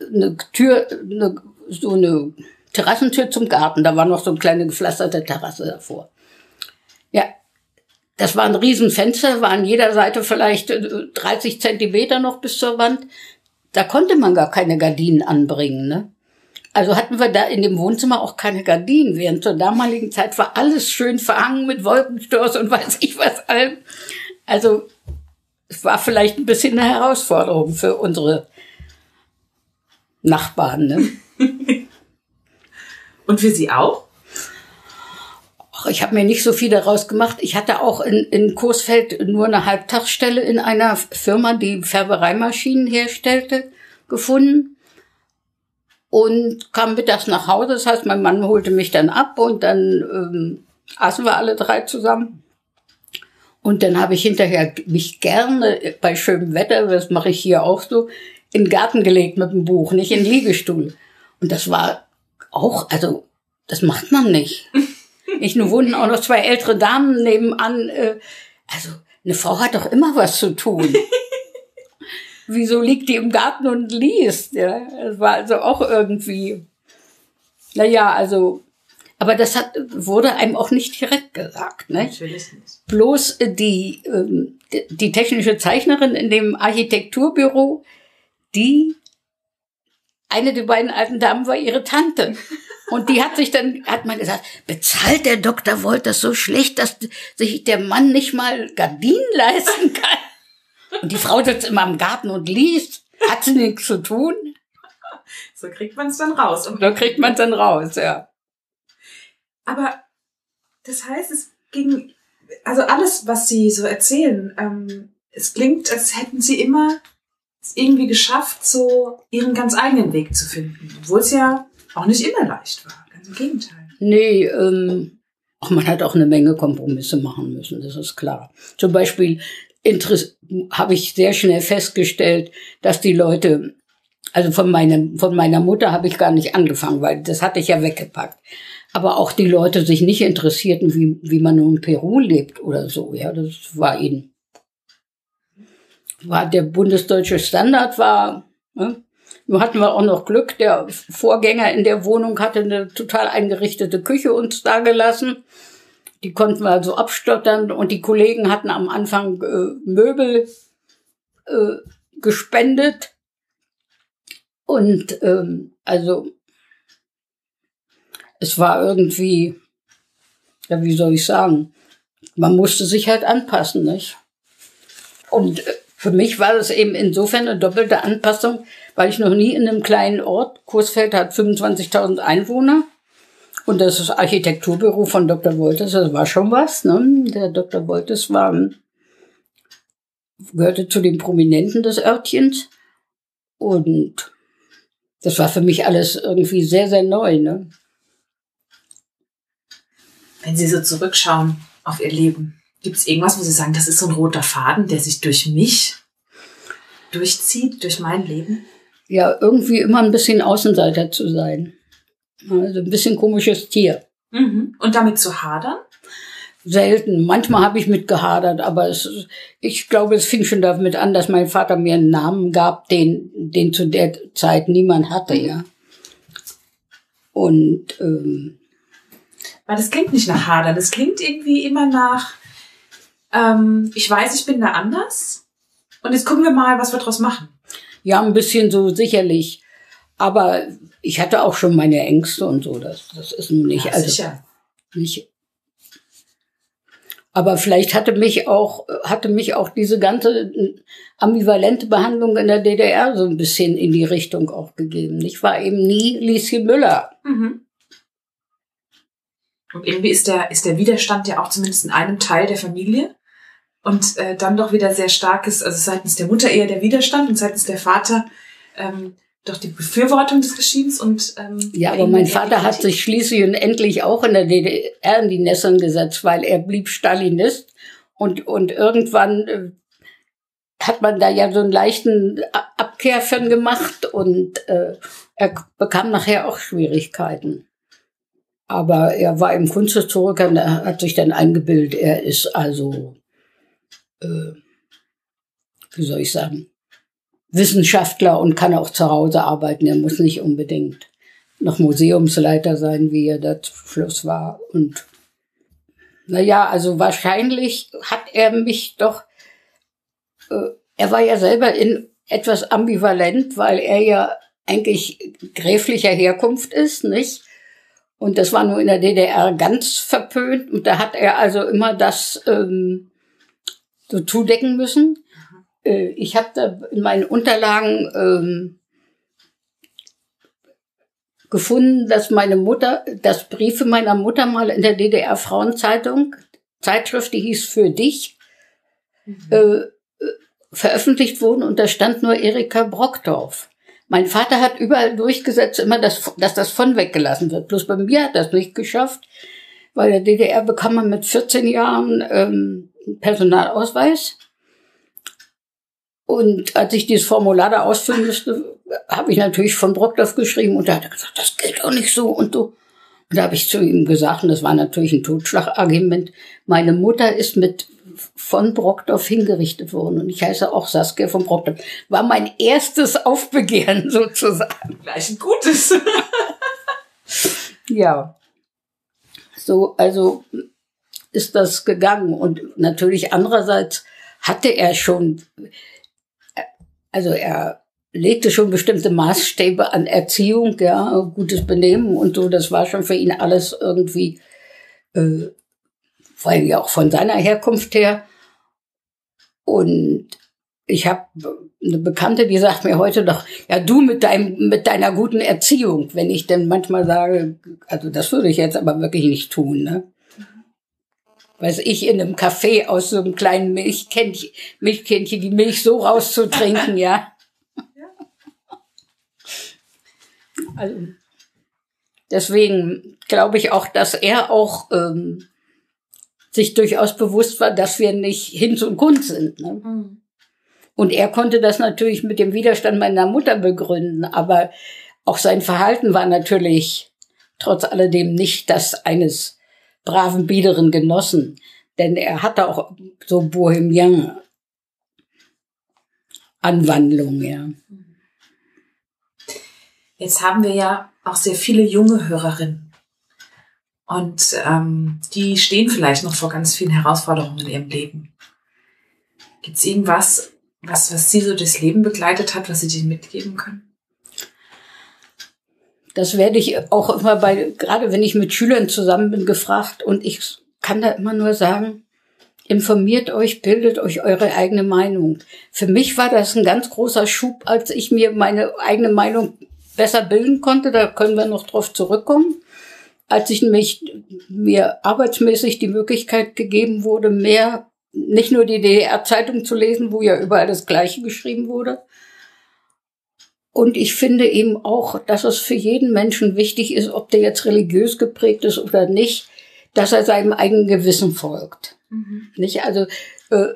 eine Tür, eine, so eine Terrassentür zum Garten. Da war noch so eine kleine gepflasterte Terrasse davor. Ja, das war ein Riesenfenster, war an jeder Seite vielleicht 30 äh, Zentimeter noch bis zur Wand. Da konnte man gar keine Gardinen anbringen, ne? Also hatten wir da in dem Wohnzimmer auch keine Gardinen, während zur damaligen Zeit war alles schön verhangen mit Wolkenstoß und weiß ich was allem. Also es war vielleicht ein bisschen eine Herausforderung für unsere Nachbarn. Ne? Und für Sie auch? Ach, ich habe mir nicht so viel daraus gemacht. Ich hatte auch in, in Coesfeld nur eine Halbtagsstelle in einer Firma, die Färbereimaschinen herstellte, gefunden und kam mittags nach Hause. Das heißt, mein Mann holte mich dann ab und dann ähm, aßen wir alle drei zusammen. Und dann habe ich hinterher mich gerne bei schönem Wetter, das mache ich hier auch so, in den Garten gelegt mit dem Buch, nicht in den Liegestuhl. Und das war auch, also das macht man nicht. Nicht nur wohnten auch noch zwei ältere Damen nebenan. Äh, also eine Frau hat doch immer was zu tun. Wieso liegt die im Garten und liest? Ja, das war also auch irgendwie. Naja, also, aber das hat, wurde einem auch nicht direkt gesagt, ne? Natürlich nicht. Bloß die, ähm, die technische Zeichnerin in dem Architekturbüro, die eine der beiden alten Damen war ihre Tante. Und die hat sich dann, hat man gesagt, bezahlt der Dr. Volt das so schlecht, dass sich der Mann nicht mal Gardinen leisten kann? Und die Frau sitzt immer im Garten und liest. Hat sie nichts zu tun? So kriegt man es dann raus. Und da kriegt man es dann raus, ja. Aber das heißt, es ging, also alles, was Sie so erzählen, ähm, es klingt, als hätten Sie immer es irgendwie geschafft, so Ihren ganz eigenen Weg zu finden. Obwohl es ja auch nicht immer leicht war. Ganz im Gegenteil. Nee, ähm, ach, man hat auch eine Menge Kompromisse machen müssen, das ist klar. Zum Beispiel habe ich sehr schnell festgestellt, dass die Leute, also von, meinem, von meiner Mutter habe ich gar nicht angefangen, weil das hatte ich ja weggepackt. Aber auch die Leute sich nicht interessierten, wie, wie man nun in Peru lebt oder so. Ja, das war ihnen. War der bundesdeutsche Standard war, ne? Nur hatten wir auch noch Glück. Der Vorgänger in der Wohnung hatte eine total eingerichtete Küche uns da gelassen. Die konnten wir also abstottern und die Kollegen hatten am Anfang äh, Möbel äh, gespendet. Und ähm, also es war irgendwie, ja, wie soll ich sagen, man musste sich halt anpassen, nicht? Und äh, für mich war das eben insofern eine doppelte Anpassung, weil ich noch nie in einem kleinen Ort, Kursfeld hat 25.000 Einwohner, und das Architekturbüro von Dr. Wolters, das war schon was. Ne? Der Dr. Wolters war, gehörte zu den Prominenten des Örtchens. Und das war für mich alles irgendwie sehr, sehr neu. Ne? Wenn Sie so zurückschauen auf Ihr Leben, gibt es irgendwas, wo Sie sagen, das ist so ein roter Faden, der sich durch mich durchzieht, durch mein Leben? Ja, irgendwie immer ein bisschen Außenseiter zu sein. Also ein bisschen komisches Tier. Mhm. Und damit zu hadern? Selten. Manchmal habe ich mit gehadert, aber es, ich glaube, es fing schon damit an, dass mein Vater mir einen Namen gab, den, den zu der Zeit niemand hatte, ja. Und ähm, weil das klingt nicht nach hadern, das klingt irgendwie immer nach, ähm, ich weiß, ich bin da anders und jetzt gucken wir mal, was wir draus machen. Ja, ein bisschen so sicherlich. Aber ich hatte auch schon meine Ängste und so. Das, das ist nun nicht. Ja, also, sicher. Nicht, aber vielleicht hatte mich auch, hatte mich auch diese ganze ambivalente Behandlung in der DDR so ein bisschen in die Richtung auch gegeben. Ich war eben nie Lieschen Müller. Mhm. Und irgendwie ist der, ist der Widerstand ja auch zumindest in einem Teil der Familie. Und äh, dann doch wieder sehr starkes, also seitens der Mutter eher der Widerstand und seitens der Vater ähm, doch die Befürwortung des Regimes und ähm, ja, aber mein Vater hat sich schließlich und endlich auch in der DDR in die Nesseln gesetzt, weil er blieb Stalinist und und irgendwann äh, hat man da ja so einen leichten Abkehr von gemacht und äh, er bekam nachher auch Schwierigkeiten. Aber er war im Kunsthistoriker und er hat sich dann eingebildet, er ist also, äh, wie soll ich sagen, Wissenschaftler und kann auch zu Hause arbeiten. Er muss nicht unbedingt noch Museumsleiter sein, wie er das Schluss war. Und naja, also wahrscheinlich hat er mich doch, äh, er war ja selber in etwas ambivalent, weil er ja eigentlich gräflicher Herkunft ist, nicht? Und das war nur in der DDR ganz verpönt. Und da hat er also immer das ähm, so zudecken müssen. Äh, ich habe da in meinen Unterlagen ähm, gefunden, dass meine Mutter, dass Briefe meiner Mutter mal in der DDR Frauenzeitung, Zeitschrift, die hieß Für dich, mhm. äh, veröffentlicht wurden und da stand nur Erika Brockdorf. Mein Vater hat überall durchgesetzt, immer, dass, dass das von weggelassen wird. Bloß bei mir hat das nicht geschafft, weil der DDR bekam man mit 14 Jahren ähm, Personalausweis. Und als ich dieses Formular da ausfüllen musste, habe ich natürlich von Brockdorf geschrieben und da hat er gesagt, das geht auch nicht so und so. Und da habe ich zu ihm gesagt, und das war natürlich ein Totschlagargument, meine Mutter ist mit von Brockdorf hingerichtet worden. Und ich heiße auch Saskia von Brockdorf. War mein erstes Aufbegehren sozusagen. Gleich ein gutes. ja. So, also ist das gegangen. Und natürlich andererseits hatte er schon, also er legte schon bestimmte Maßstäbe an Erziehung, ja, gutes Benehmen und so. Das war schon für ihn alles irgendwie äh, weil ja auch von seiner Herkunft her. Und ich habe eine Bekannte, die sagt mir heute doch, ja du mit deinem mit deiner guten Erziehung, wenn ich denn manchmal sage, also das würde ich jetzt aber wirklich nicht tun, ne? Weiß ich in einem Café aus so einem kleinen Milchkännchen, Milchkännchen die Milch so rauszutrinken, ja. Also deswegen glaube ich auch, dass er auch ähm, sich durchaus bewusst war, dass wir nicht Hinz und Kunst sind. Ne? Mhm. Und er konnte das natürlich mit dem Widerstand meiner Mutter begründen, aber auch sein Verhalten war natürlich trotz alledem nicht das eines braven, biederen Genossen, denn er hatte auch so Bohemian Anwandlung, ja. Jetzt haben wir ja auch sehr viele junge Hörerinnen. Und ähm, die stehen vielleicht noch vor ganz vielen Herausforderungen in ihrem Leben. Gibt es irgendwas, was, was Sie so das Leben begleitet hat, was Sie denen mitgeben können? Das werde ich auch immer bei, gerade wenn ich mit Schülern zusammen bin, gefragt und ich kann da immer nur sagen, informiert euch, bildet euch eure eigene Meinung. Für mich war das ein ganz großer Schub, als ich mir meine eigene Meinung besser bilden konnte. Da können wir noch drauf zurückkommen als ich nämlich mir arbeitsmäßig die Möglichkeit gegeben wurde, mehr nicht nur die DDR-Zeitung zu lesen, wo ja überall das Gleiche geschrieben wurde. Und ich finde eben auch, dass es für jeden Menschen wichtig ist, ob der jetzt religiös geprägt ist oder nicht, dass er seinem eigenen Gewissen folgt. Mhm. Nicht? Also äh,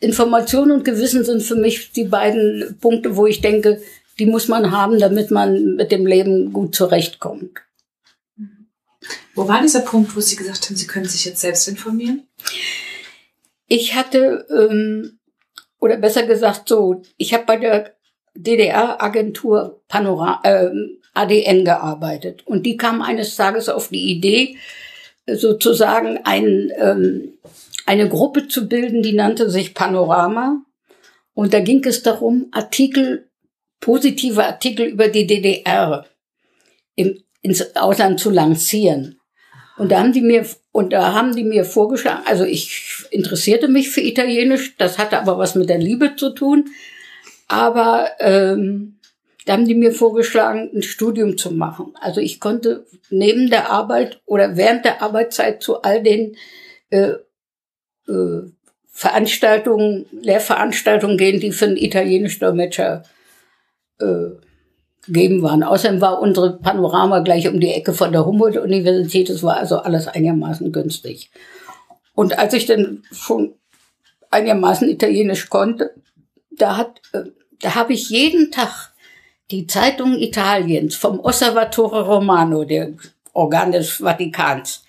Information und Gewissen sind für mich die beiden Punkte, wo ich denke, die muss man haben, damit man mit dem Leben gut zurechtkommt. Wo war dieser Punkt, wo Sie gesagt haben, Sie können sich jetzt selbst informieren? Ich hatte, ähm, oder besser gesagt so, ich habe bei der DDR-Agentur Panora äh, ADN gearbeitet. Und die kam eines Tages auf die Idee, sozusagen ein, ähm, eine Gruppe zu bilden, die nannte sich Panorama. Und da ging es darum, Artikel, positive Artikel über die DDR im, ins Ausland zu lancieren. Und da haben die mir, und da haben die mir vorgeschlagen, also ich interessierte mich für Italienisch, das hatte aber was mit der Liebe zu tun. Aber ähm, da haben die mir vorgeschlagen, ein Studium zu machen. Also ich konnte neben der Arbeit oder während der Arbeitszeit zu all den äh, äh, Veranstaltungen, Lehrveranstaltungen gehen, die für einen italienischen Dolmetscher äh, gegeben waren. Außerdem war unsere Panorama gleich um die Ecke von der Humboldt-Universität. Es war also alles einigermaßen günstig. Und als ich dann schon einigermaßen Italienisch konnte, da hat, äh, da habe ich jeden Tag die Zeitungen Italiens vom Osservatore Romano, der Organ des Vatikans,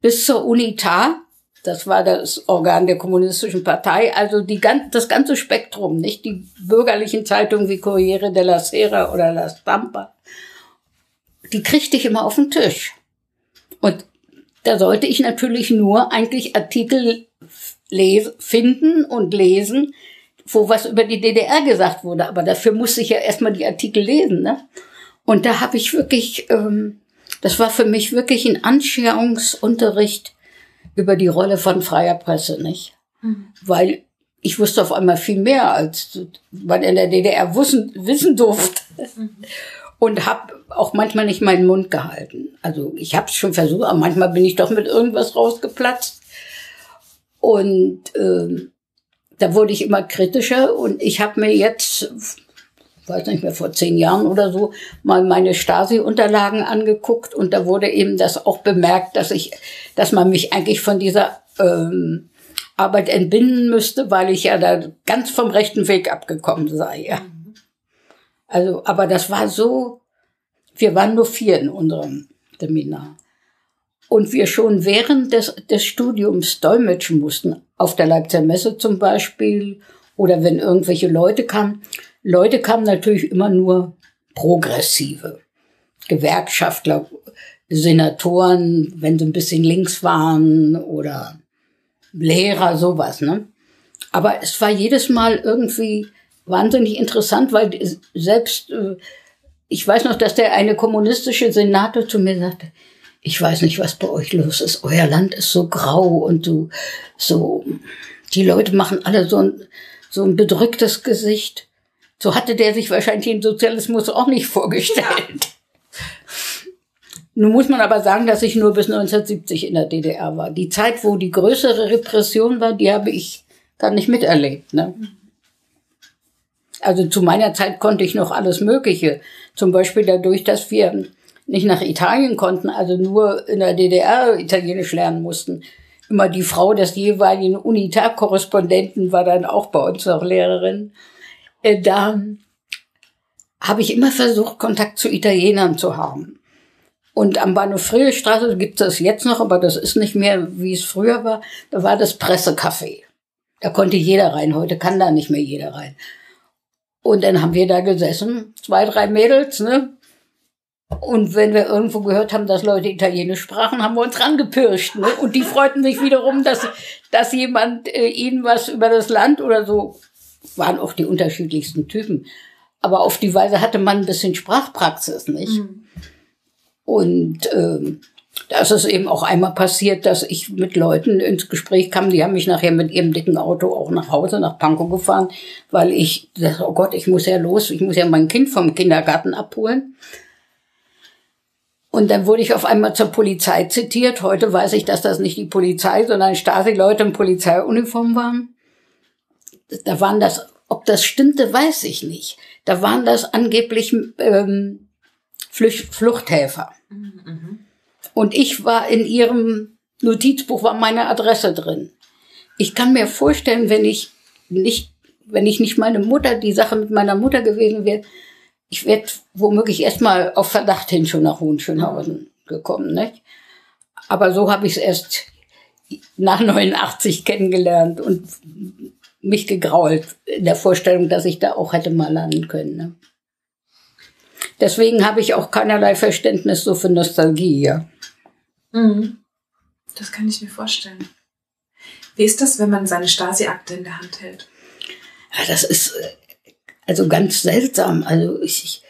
bis zur Unità das war das Organ der kommunistischen Partei, also die, das ganze Spektrum, nicht die bürgerlichen Zeitungen wie Corriere della Sera oder La Stampa, die kriegte ich immer auf den Tisch. Und da sollte ich natürlich nur eigentlich Artikel finden und lesen, wo was über die DDR gesagt wurde. Aber dafür musste ich ja erstmal die Artikel lesen. Ne? Und da habe ich wirklich, ähm, das war für mich wirklich ein Anscherungsunterricht über die Rolle von freier Presse, nicht? Mhm. Weil ich wusste auf einmal viel mehr, als man in der DDR wissen, wissen durfte. Mhm. Und habe auch manchmal nicht meinen Mund gehalten. Also ich habe es schon versucht, aber manchmal bin ich doch mit irgendwas rausgeplatzt. Und ähm, da wurde ich immer kritischer und ich habe mir jetzt, weiß nicht mehr, vor zehn Jahren oder so, mal meine Stasi-Unterlagen angeguckt und da wurde eben das auch bemerkt, dass ich, dass man mich eigentlich von dieser ähm, Arbeit entbinden müsste, weil ich ja da ganz vom rechten Weg abgekommen sei. Ja. Also, aber das war so, wir waren nur vier in unserem Seminar. Und wir schon während des, des Studiums dolmetschen mussten, auf der Leipziger Messe zum Beispiel, oder wenn irgendwelche Leute kamen. Leute kamen natürlich immer nur progressive. Gewerkschaftler, Senatoren, wenn sie ein bisschen links waren, oder Lehrer, sowas, ne? Aber es war jedes Mal irgendwie wahnsinnig interessant, weil selbst, äh, ich weiß noch, dass der eine kommunistische Senator zu mir sagte, ich weiß nicht, was bei euch los ist. Euer Land ist so grau und so, so, die Leute machen alle so ein, so ein bedrücktes Gesicht. So hatte der sich wahrscheinlich den Sozialismus auch nicht vorgestellt. Ja. Nun muss man aber sagen, dass ich nur bis 1970 in der DDR war. Die Zeit, wo die größere Repression war, die habe ich gar nicht miterlebt. Ne? Also zu meiner Zeit konnte ich noch alles Mögliche. Zum Beispiel dadurch, dass wir nicht nach Italien konnten, also nur in der DDR Italienisch lernen mussten. Immer die Frau des jeweiligen Unitar-Korrespondenten war dann auch bei uns noch Lehrerin. Äh, da habe ich immer versucht, Kontakt zu Italienern zu haben. Und am Bahnhof Friedrichstraße gibt es jetzt noch, aber das ist nicht mehr, wie es früher war. Da war das Pressecafé. Da konnte jeder rein. Heute kann da nicht mehr jeder rein. Und dann haben wir da gesessen, zwei, drei Mädels, ne? Und wenn wir irgendwo gehört haben, dass Leute Italienisch sprachen, haben wir uns rangepirscht. Ne? Und die freuten sich wiederum, dass, dass jemand äh, ihnen was über das Land oder so, waren auch die unterschiedlichsten Typen. Aber auf die Weise hatte man ein bisschen Sprachpraxis, nicht? Mhm. Und ähm, das ist eben auch einmal passiert, dass ich mit Leuten ins Gespräch kam, die haben mich nachher mit ihrem dicken Auto auch nach Hause, nach Pankow gefahren, weil ich dachte, oh Gott, ich muss ja los, ich muss ja mein Kind vom Kindergarten abholen. Und dann wurde ich auf einmal zur Polizei zitiert. Heute weiß ich, dass das nicht die Polizei, sondern Stasi-Leute in Polizeiuniform waren. Da waren das, ob das stimmte, weiß ich nicht. Da waren das angeblich ähm, Flucht, Fluchthelfer. Mhm. Und ich war in ihrem Notizbuch, war meine Adresse drin. Ich kann mir vorstellen, wenn ich nicht, wenn ich nicht meine Mutter, die Sache mit meiner Mutter gewesen wäre, ich wäre womöglich erstmal auf Verdacht hin schon nach Hohenschönhausen gekommen, nicht? Aber so habe ich es erst nach 89 kennengelernt und mich gegrault in der Vorstellung, dass ich da auch hätte mal landen können. Ne? Deswegen habe ich auch keinerlei Verständnis so für Nostalgie, ja. Mhm. Das kann ich mir vorstellen. Wie ist das, wenn man seine Stasi-Akte in der Hand hält? Ja, das ist äh, also ganz seltsam. Also ich,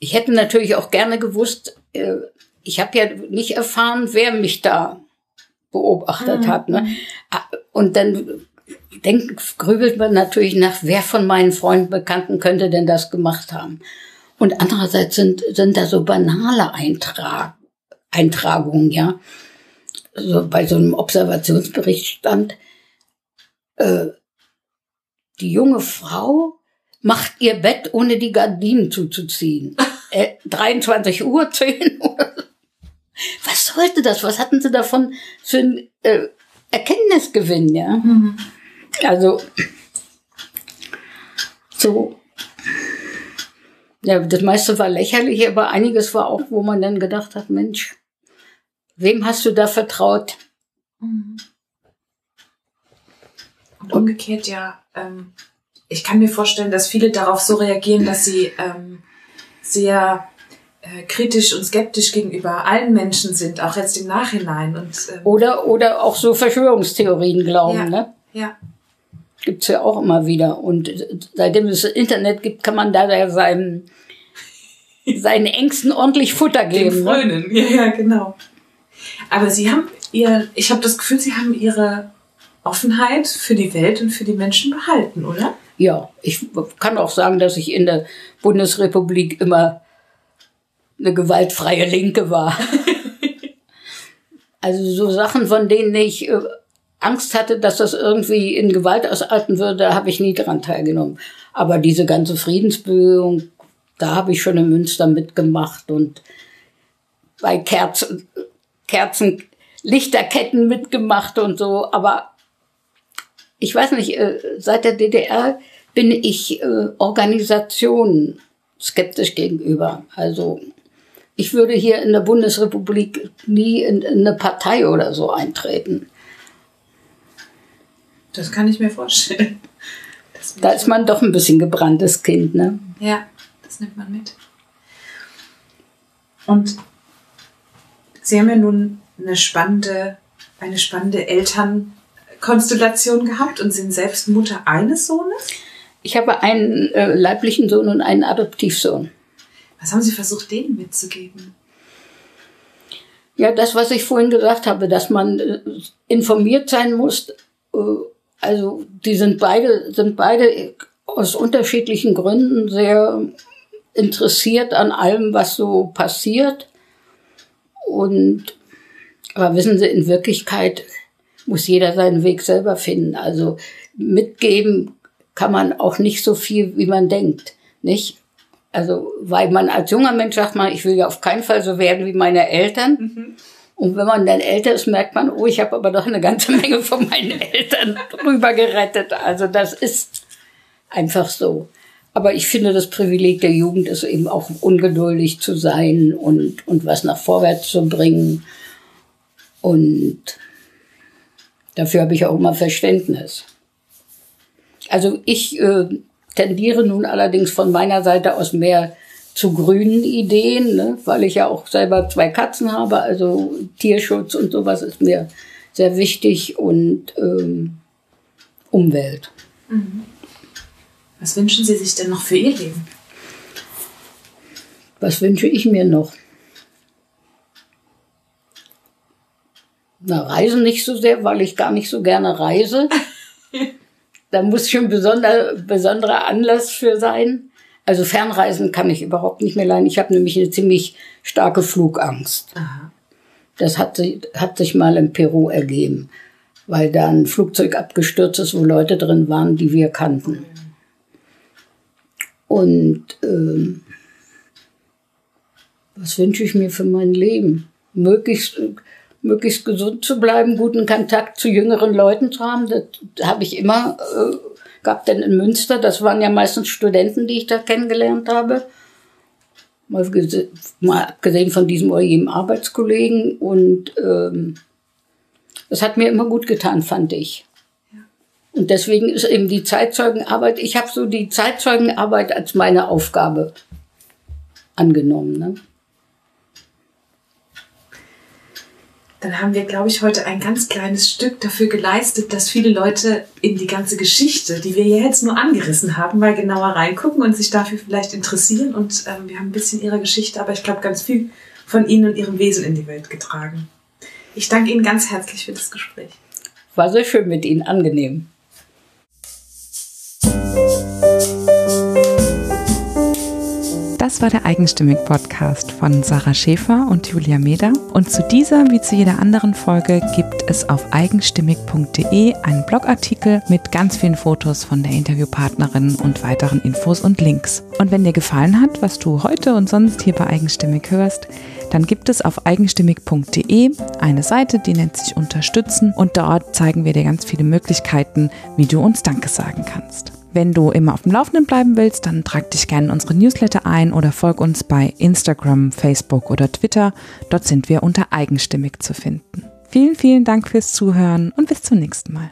ich hätte natürlich auch gerne gewusst, äh, ich habe ja nicht erfahren, wer mich da beobachtet mhm. hat. Ne? Ah, und dann denkt, grübelt man natürlich nach, wer von meinen Freunden, Bekannten könnte denn das gemacht haben. Und andererseits sind, sind da so banale Eintrag, Eintragungen, ja. So bei so einem Observationsbericht stand, äh, die junge Frau macht ihr Bett, ohne die Gardinen zuzuziehen. Äh, 23 Uhr, 10 Uhr. Was sollte das? Was hatten sie davon für ein äh, Erkenntnisgewinn, ja? Mhm. Also, so. Ja, das meiste war lächerlich, aber einiges war auch, wo man dann gedacht hat, Mensch, wem hast du da vertraut? Mhm. Und umgekehrt ja, ähm, ich kann mir vorstellen, dass viele darauf so reagieren, dass sie ähm, sehr äh, kritisch und skeptisch gegenüber allen Menschen sind, auch jetzt im Nachhinein. Und, ähm, oder, oder auch so Verschwörungstheorien glauben, ja, ne? Ja. Gibt's ja auch immer wieder. Und seitdem es Internet gibt, kann man da ja seinen, seinen Ängsten ordentlich Futter geben. Den ne? Frönen, ne? ja, ja, genau. Aber Sie haben ihr, ich habe das Gefühl, Sie haben Ihre Offenheit für die Welt und für die Menschen behalten, oder? Ja, ich kann auch sagen, dass ich in der Bundesrepublik immer eine gewaltfreie Linke war. also so Sachen, von denen ich äh, Angst hatte, dass das irgendwie in Gewalt ausarten würde, da habe ich nie dran teilgenommen. Aber diese ganze Friedensbewegung, da habe ich schon in Münster mitgemacht und bei Kerzen, Kerzen, Lichterketten mitgemacht und so. Aber ich weiß nicht, äh, seit der DDR bin ich äh, Organisationen skeptisch gegenüber. Also ich würde hier in der Bundesrepublik nie in, in eine Partei oder so eintreten. Das kann ich mir vorstellen. Da ist man doch ein bisschen gebranntes Kind, ne? Ja, das nimmt man mit. Und Sie haben ja nun eine spannende, eine spannende Elternkonstellation gehabt und sind selbst Mutter eines Sohnes? Ich habe einen äh, leiblichen Sohn und einen Adoptivsohn. Was haben Sie versucht, denen mitzugeben? Ja, das, was ich vorhin gesagt habe, dass man äh, informiert sein muss. Äh, also die sind beide, sind beide aus unterschiedlichen Gründen sehr interessiert an allem, was so passiert. Und aber wissen Sie, in Wirklichkeit muss jeder seinen Weg selber finden. Also mitgeben kann man auch nicht so viel, wie man denkt, nicht? Also, weil man als junger Mensch sagt man, ich will ja auf keinen Fall so werden wie meine Eltern. Mhm. Und wenn man dann älter ist, merkt man, oh, ich habe aber doch eine ganze Menge von meinen Eltern drüber gerettet. Also das ist einfach so. Aber ich finde, das Privileg der Jugend ist eben auch ungeduldig zu sein und, und was nach vorwärts zu bringen. Und dafür habe ich auch immer Verständnis. Also ich äh, tendiere nun allerdings von meiner Seite aus mehr zu grünen Ideen, ne? weil ich ja auch selber zwei Katzen habe. Also Tierschutz und sowas ist mir sehr wichtig und ähm, Umwelt. Mhm. Was wünschen Sie sich denn noch für Ihr Leben? Was wünsche ich mir noch? Na, Reisen nicht so sehr, weil ich gar nicht so gerne reise. da muss schon besonder, besonderer Anlass für sein. Also Fernreisen kann ich überhaupt nicht mehr leiden. Ich habe nämlich eine ziemlich starke Flugangst. Aha. Das hat, hat sich mal in Peru ergeben, weil da ein Flugzeug abgestürzt ist, wo Leute drin waren, die wir kannten. Und ähm, was wünsche ich mir für mein Leben? Möglichst, möglichst gesund zu bleiben, guten Kontakt zu jüngeren Leuten zu haben. Das habe ich immer äh, gehabt, denn in Münster, das waren ja meistens Studenten, die ich da kennengelernt habe. Mal, mal abgesehen von diesem oder jedem Arbeitskollegen. Und ähm, das hat mir immer gut getan, fand ich. Und deswegen ist eben die Zeitzeugenarbeit, ich habe so die Zeitzeugenarbeit als meine Aufgabe angenommen. Ne? Dann haben wir, glaube ich, heute ein ganz kleines Stück dafür geleistet, dass viele Leute in die ganze Geschichte, die wir jetzt nur angerissen haben, mal genauer reingucken und sich dafür vielleicht interessieren. Und ähm, wir haben ein bisschen ihrer Geschichte, aber ich glaube, ganz viel von ihnen und ihrem Wesen in die Welt getragen. Ich danke Ihnen ganz herzlich für das Gespräch. War sehr schön mit Ihnen, angenehm. Das war der Eigenstimmig-Podcast von Sarah Schäfer und Julia Meder. Und zu dieser wie zu jeder anderen Folge gibt es auf eigenstimmig.de einen Blogartikel mit ganz vielen Fotos von der Interviewpartnerin und weiteren Infos und Links. Und wenn dir gefallen hat, was du heute und sonst hier bei Eigenstimmig hörst, dann gibt es auf eigenstimmig.de eine Seite, die nennt sich Unterstützen und dort zeigen wir dir ganz viele Möglichkeiten, wie du uns Danke sagen kannst. Wenn du immer auf dem Laufenden bleiben willst, dann trag dich gerne in unsere Newsletter ein oder folg uns bei Instagram, Facebook oder Twitter. Dort sind wir unter eigenstimmig zu finden. Vielen, vielen Dank fürs Zuhören und bis zum nächsten Mal.